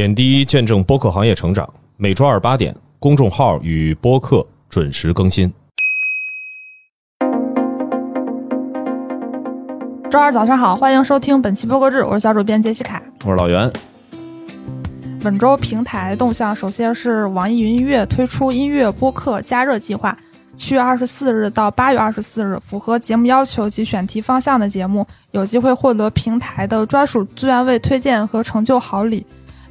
点滴见证播客行业成长，每周二八点，公众号与播客准时更新。周二早上好，欢迎收听本期播客志，我是小主编杰西卡。我是老袁。本周平台动向，首先是网易云音乐推出音乐播客加热计划。七月二十四日到八月二十四日，符合节目要求及选题方向的节目，有机会获得平台的专属资源位推荐和成就好礼。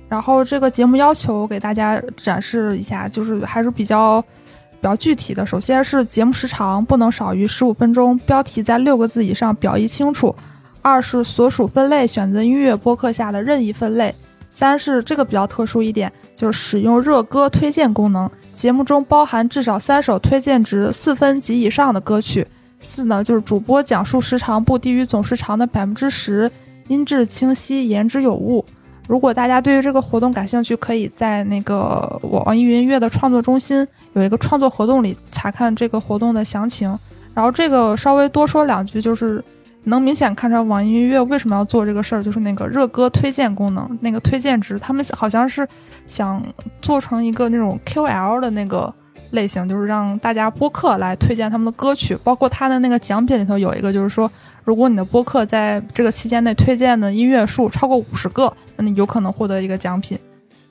然后这个节目要求给大家展示一下，就是还是比较比较具体的。首先是节目时长不能少于十五分钟，标题在六个字以上，表意清楚。二是所属分类选择音乐播客下的任意分类。三是这个比较特殊一点，就是使用热歌推荐功能。节目中包含至少三首推荐值四分及以上的歌曲。四呢，就是主播讲述时长不低于总时长的百分之十，音质清晰，言之有物。如果大家对于这个活动感兴趣，可以在那个网易云音乐的创作中心有一个创作活动里查看这个活动的详情。然后这个稍微多说两句，就是。能明显看出网易云音乐为什么要做这个事儿，就是那个热歌推荐功能，那个推荐值，他们好像是想做成一个那种 QL 的那个类型，就是让大家播客来推荐他们的歌曲，包括他的那个奖品里头有一个，就是说如果你的播客在这个期间内推荐的音乐数超过五十个，那你有可能获得一个奖品。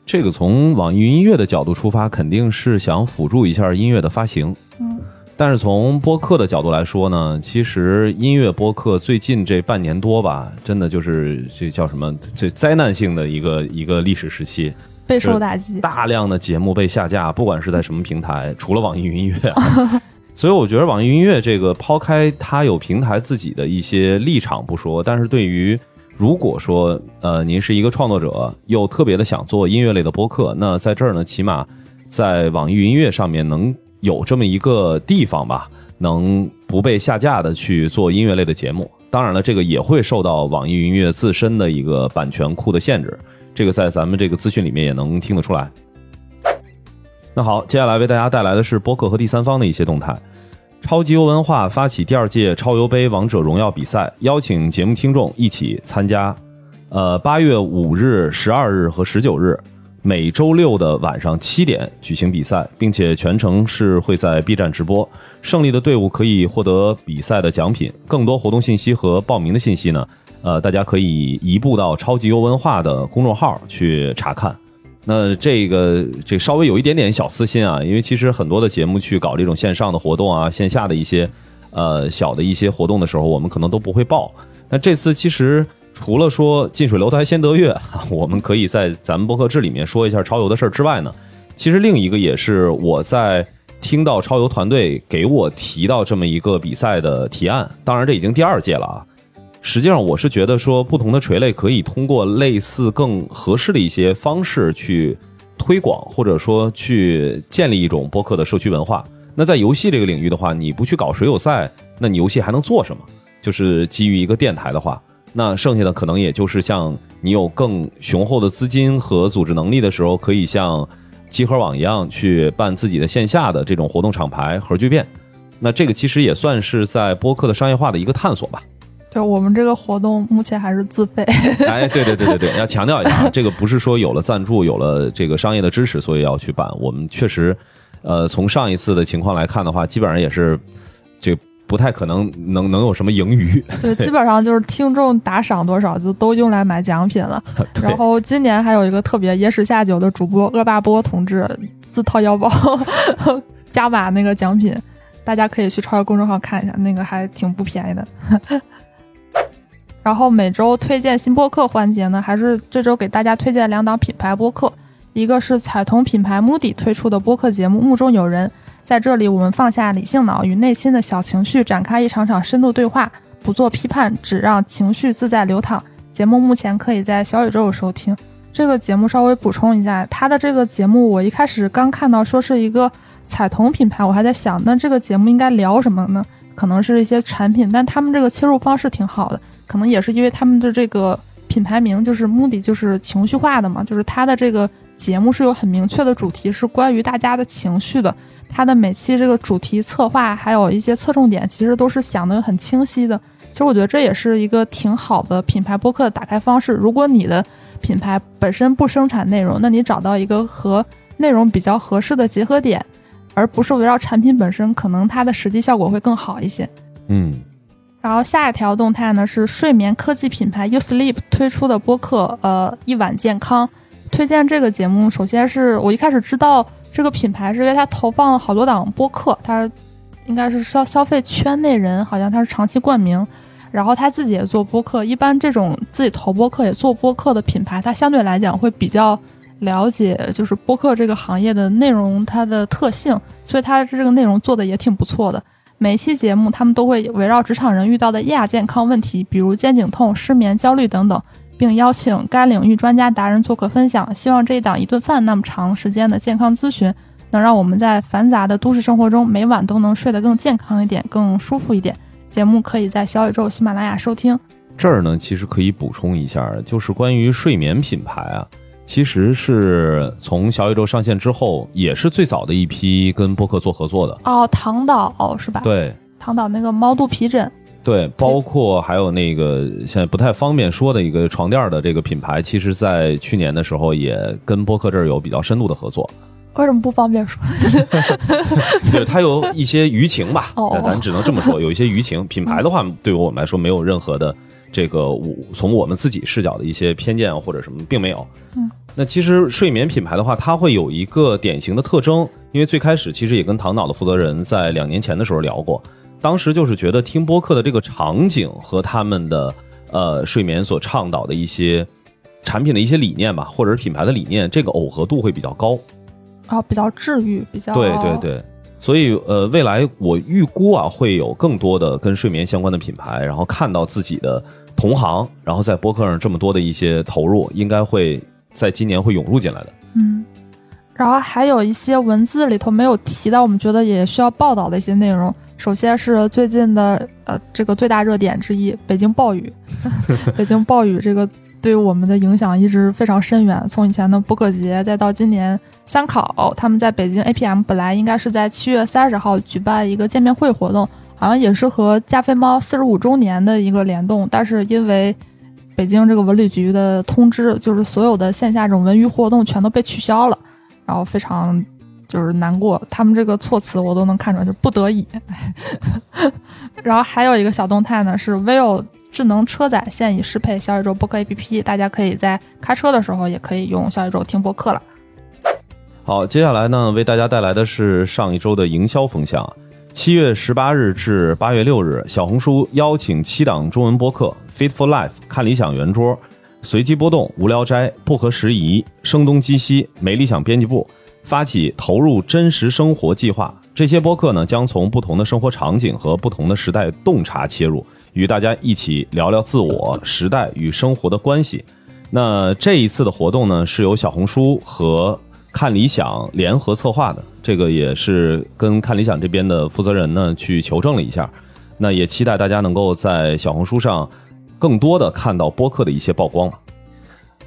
这个从网易云音乐的角度出发，肯定是想辅助一下音乐的发行。嗯。但是从播客的角度来说呢，其实音乐播客最近这半年多吧，真的就是这叫什么？这灾难性的一个一个历史时期，备受打击，大量的节目被下架，不管是在什么平台，除了网易云音乐。所以我觉得网易云音乐这个抛开它有平台自己的一些立场不说，但是对于如果说呃您是一个创作者，又特别的想做音乐类的播客，那在这儿呢，起码在网易云音乐上面能。有这么一个地方吧，能不被下架的去做音乐类的节目。当然了，这个也会受到网易云音乐自身的一个版权库的限制。这个在咱们这个资讯里面也能听得出来。那好，接下来为大家带来的是播客和第三方的一些动态。超级游文化发起第二届超游杯王者荣耀比赛，邀请节目听众一起参加。呃，八月五日、十二日和十九日。每周六的晚上七点举行比赛，并且全程是会在 B 站直播。胜利的队伍可以获得比赛的奖品。更多活动信息和报名的信息呢？呃，大家可以移步到超级游文化的公众号去查看。那这个这稍微有一点点小私心啊，因为其实很多的节目去搞这种线上的活动啊，线下的一些呃小的一些活动的时候，我们可能都不会报。那这次其实。除了说近水楼台先得月，我们可以在咱们博客志里面说一下超游的事儿之外呢，其实另一个也是我在听到超游团队给我提到这么一个比赛的提案。当然，这已经第二届了啊。实际上，我是觉得说不同的垂类可以通过类似更合适的一些方式去推广，或者说去建立一种播客的社区文化。那在游戏这个领域的话，你不去搞水友赛，那你游戏还能做什么？就是基于一个电台的话。那剩下的可能也就是像你有更雄厚的资金和组织能力的时候，可以像集合网一样去办自己的线下的这种活动厂牌核聚变。那这个其实也算是在播客的商业化的一个探索吧。对我们这个活动目前还是自费。哎，对对对对对，要强调一下，这个不是说有了赞助、有了这个商业的支持，所以要去办。我们确实，呃，从上一次的情况来看的话，基本上也是这。不太可能能能有什么盈余，对，基本上就是听众打赏多少就都用来买奖品了。然后今年还有一个特别野史下酒的主播恶霸波同志自掏腰包加码那个奖品，大家可以去超越公众号看一下，那个还挺不便宜的。然后每周推荐新播客环节呢，还是这周给大家推荐两档品牌播客，一个是彩童品牌 Moody 推出的播客节目《目中有人》。在这里，我们放下理性脑，与内心的小情绪展开一场场深度对话，不做批判，只让情绪自在流淌。节目目前可以在小宇宙收听。这个节目稍微补充一下，它的这个节目，我一开始刚看到说是一个彩童品牌，我还在想，那这个节目应该聊什么呢？可能是一些产品，但他们这个切入方式挺好的，可能也是因为他们的这个品牌名就是目的就是情绪化的嘛，就是它的这个节目是有很明确的主题，是关于大家的情绪的。它的每期这个主题策划，还有一些侧重点，其实都是想的很清晰的。其实我觉得这也是一个挺好的品牌播客的打开方式。如果你的品牌本身不生产内容，那你找到一个和内容比较合适的结合点，而不是围绕产品本身，可能它的实际效果会更好一些。嗯，然后下一条动态呢是睡眠科技品牌 You Sleep 推出的播客，呃，一晚健康。推荐这个节目，首先是我一开始知道这个品牌是因为它投放了好多档播客，它应该是消消费圈内人，好像它是长期冠名。然后他自己也做播客，一般这种自己投播客也做播客的品牌，它相对来讲会比较了解，就是播客这个行业的内容它的特性，所以它这个内容做的也挺不错的。每期节目，他们都会围绕职场人遇到的亚健康问题，比如肩颈痛、失眠、焦虑等等，并邀请该领域专家达人做客分享。希望这一档一顿饭那么长时间的健康咨询，能让我们在繁杂的都市生活中，每晚都能睡得更健康一点、更舒服一点。节目可以在小宇宙、喜马拉雅收听。这儿呢，其实可以补充一下，就是关于睡眠品牌啊，其实是从小宇宙上线之后，也是最早的一批跟播客做合作的。哦，唐岛是吧？对，唐导那个猫肚皮枕。对，包括还有那个现在不太方便说的一个床垫的这个品牌，其实在去年的时候也跟播客这儿有比较深度的合作。为什么不方便说？对，它有一些舆情吧，哦咱只能这么说，有一些舆情。品牌的话，对于我们来说没有任何的这个我从我们自己视角的一些偏见或者什么，并没有。嗯，那其实睡眠品牌的话，它会有一个典型的特征，因为最开始其实也跟唐导的负责人在两年前的时候聊过，当时就是觉得听播客的这个场景和他们的呃睡眠所倡导的一些产品的一些理念吧，或者是品牌的理念，这个耦合度会比较高。哦，比较治愈，比较对对对，所以呃，未来我预估啊，会有更多的跟睡眠相关的品牌，然后看到自己的同行，然后在播客上这么多的一些投入，应该会在今年会涌入进来的。嗯。然后还有一些文字里头没有提到，我们觉得也需要报道的一些内容。首先是最近的呃这个最大热点之一，北京暴雨。北京暴雨这个对我们的影响一直非常深远，从以前的播客节，再到今年三考，他们在北京 APM 本来应该是在七月三十号举办一个见面会活动，好像也是和加菲猫四十五周年的一个联动，但是因为北京这个文旅局的通知，就是所有的线下这种文娱活动全都被取消了。然后非常就是难过，他们这个措辞我都能看出来，就不得已。然后还有一个小动态呢，是 vivo 智能车载现已适配小宇宙播客 APP，大家可以在开车的时候也可以用小宇宙听播客了。好，接下来呢，为大家带来的是上一周的营销风向。七月十八日至八月六日，小红书邀请七档中文播客：Fit for Life、看理想圆桌、随机波动、无聊斋、不合时宜、声东击西、没理想编辑部发起投入真实生活计划。这些播客呢，将从不同的生活场景和不同的时代洞察切入，与大家一起聊聊自我、时代与生活的关系。那这一次的活动呢，是由小红书和看理想联合策划的，这个也是跟看理想这边的负责人呢去求证了一下。那也期待大家能够在小红书上更多的看到播客的一些曝光。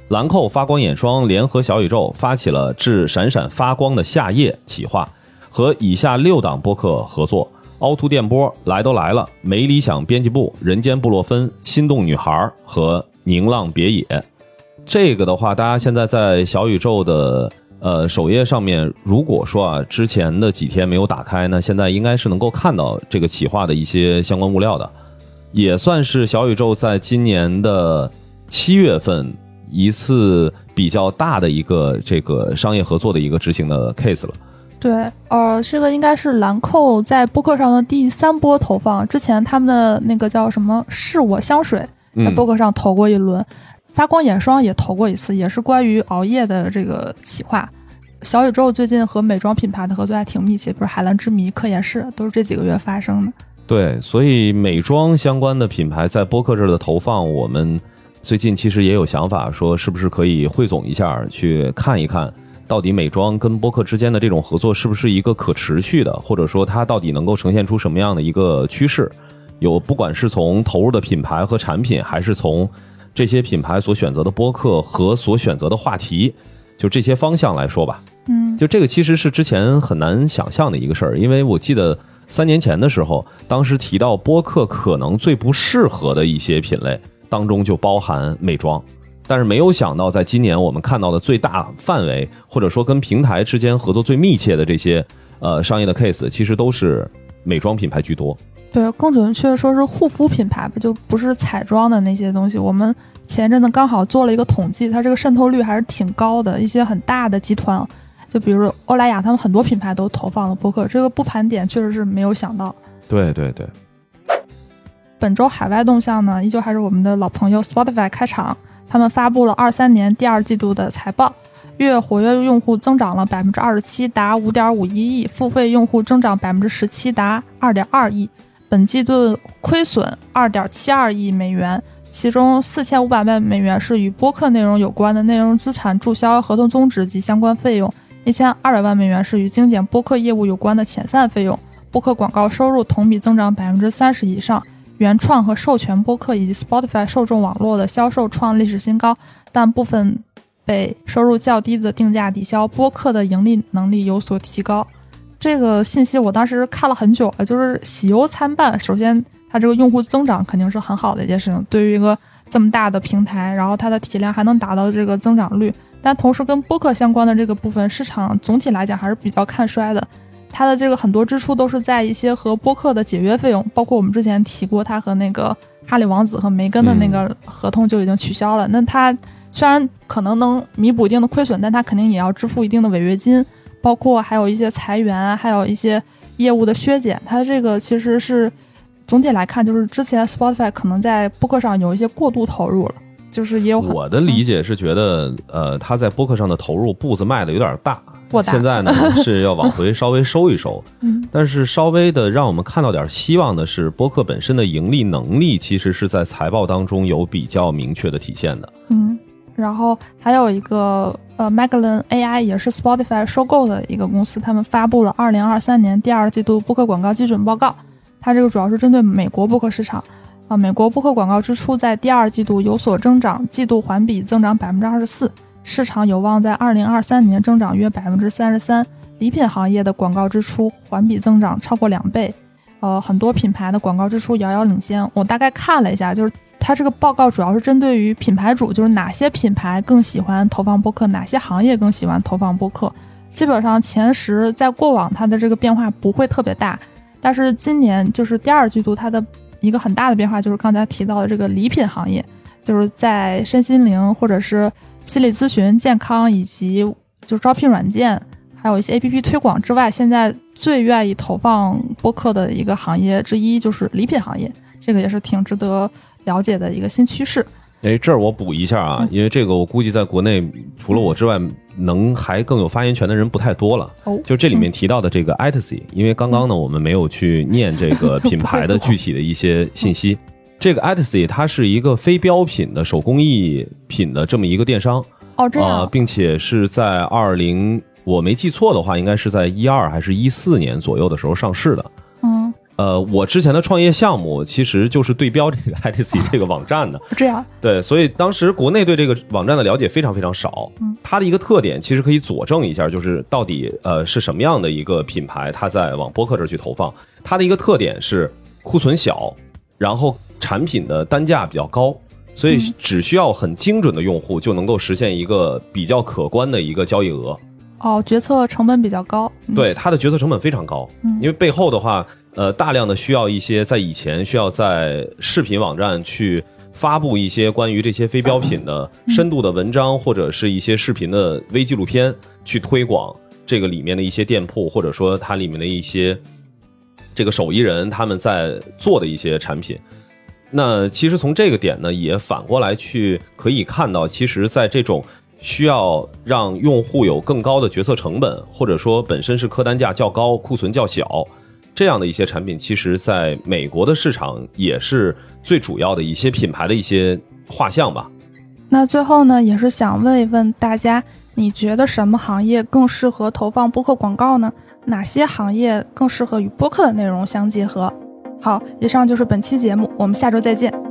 兰蔻发光眼霜联合小宇宙发起了“致闪闪发光的夏夜”企划，和以下六档播客合作：凹凸电波、来都来了、没理想编辑部、人间布洛芬、心动女孩和宁浪别野。这个的话，大家现在在小宇宙的呃首页上面，如果说啊之前的几天没有打开，那现在应该是能够看到这个企划的一些相关物料的，也算是小宇宙在今年的七月份一次比较大的一个这个商业合作的一个执行的 case 了。对，呃，这个应该是兰蔻在播客上的第三波投放，之前他们的那个叫什么“是我香水”在嗯播客上投过一轮，发光眼霜也投过一次，也是关于熬夜的这个企划。小宇宙最近和美妆品牌的合作还挺密切，比如海蓝之谜、科颜氏，都是这几个月发生的。对，所以美妆相关的品牌在播客这儿的投放，我们最近其实也有想法，说是不是可以汇总一下，去看一看，到底美妆跟播客之间的这种合作是不是一个可持续的，或者说它到底能够呈现出什么样的一个趋势？有不管是从投入的品牌和产品，还是从这些品牌所选择的播客和所选择的话题，就这些方向来说吧。嗯，就这个其实是之前很难想象的一个事儿，因为我记得三年前的时候，当时提到播客可能最不适合的一些品类当中就包含美妆，但是没有想到，在今年我们看到的最大范围，或者说跟平台之间合作最密切的这些呃商业的 case，其实都是美妆品牌居多。对，更准确说是护肤品牌吧，就不是彩妆的那些东西。我们前阵子刚好做了一个统计，它这个渗透率还是挺高的。一些很大的集团，就比如欧莱雅，他们很多品牌都投放了播客。这个不盘点，确实是没有想到。对对对。本周海外动向呢，依旧还是我们的老朋友 Spotify 开场，他们发布了二三年第二季度的财报，月活跃用户增长了百分之二十七，达五点五一亿，付费用户增长百分之十七，达二点二亿。本季度亏损二点七二亿美元，其中四千五百万美元是与播客内容有关的内容资产注销、合同终止及相关费用，一千二百万美元是与精简播客业务有关的遣散费用。播客广告收入同比增长百分之三十以上，原创和授权播客以及 Spotify 受众网络的销售创历史新高，但部分被收入较低的定价抵消，播客的盈利能力有所提高。这个信息我当时看了很久了，就是喜忧参半。首先，它这个用户增长肯定是很好的一件事情，对于一个这么大的平台，然后它的体量还能达到这个增长率。但同时，跟播客相关的这个部分市场总体来讲还是比较看衰的。它的这个很多支出都是在一些和播客的解约费用，包括我们之前提过，他和那个哈利王子和梅根的那个合同就已经取消了。那他虽然可能能弥补一定的亏损，但他肯定也要支付一定的违约金。包括还有一些裁员，还有一些业务的削减，它这个其实是总体来看，就是之前 Spotify 可能在播客上有一些过度投入了，就是也有我的理解是觉得，呃，他在播客上的投入步子迈的有点大，过大，现在呢 是要往回稍微收一收，嗯，但是稍微的让我们看到点希望的是，播客本身的盈利能力其实是在财报当中有比较明确的体现的，嗯。然后还有一个呃 m a g l a n AI 也是 Spotify 收购的一个公司，他们发布了二零二三年第二季度播客广告基准报告。它这个主要是针对美国播客市场啊，美国播客广告支出在第二季度有所增长，季度环比增长百分之二十四，市场有望在二零二三年增长约百分之三十三。礼品行业的广告支出环比增长超过两倍，呃，很多品牌的广告支出遥遥领先。我大概看了一下，就是。它这个报告主要是针对于品牌主，就是哪些品牌更喜欢投放播客，哪些行业更喜欢投放播客。基本上前十在过往它的这个变化不会特别大，但是今年就是第二季度它的一个很大的变化，就是刚才提到的这个礼品行业，就是在身心灵或者是心理咨询、健康以及就招聘软件，还有一些 APP 推广之外，现在最愿意投放播客的一个行业之一就是礼品行业，这个也是挺值得。了解的一个新趋势。哎，这儿我补一下啊，因为这个我估计在国内除了我之外，能还更有发言权的人不太多了。哦，就这里面提到的这个 i t c 因为刚刚呢我们没有去念这个品牌的具体的一些信息。这个 Etsy 它是一个非标品的手工艺品的这么一个电商。哦，这样。并且是在二零，我没记错的话，应该是在一二还是一四年左右的时候上市的。呃，我之前的创业项目其实就是对标这个 ITC 这个网站的，这样对，所以当时国内对这个网站的了解非常非常少。嗯，它的一个特点其实可以佐证一下，就是到底呃是什么样的一个品牌，它在往播客这儿去投放。它的一个特点是库存小，然后产品的单价比较高，所以只需要很精准的用户就能够实现一个比较可观的一个交易额。哦，决策成本比较高。对，它的决策成本非常高，因为背后的话。呃，大量的需要一些在以前需要在视频网站去发布一些关于这些非标品的深度的文章，或者是一些视频的微纪录片，去推广这个里面的一些店铺，或者说它里面的一些这个手艺人他们在做的一些产品。那其实从这个点呢，也反过来去可以看到，其实在这种需要让用户有更高的决策成本，或者说本身是客单价较高、库存较小。这样的一些产品，其实在美国的市场也是最主要的一些品牌的一些画像吧。那最后呢，也是想问一问大家，你觉得什么行业更适合投放播客广告呢？哪些行业更适合与播客的内容相结合？好，以上就是本期节目，我们下周再见。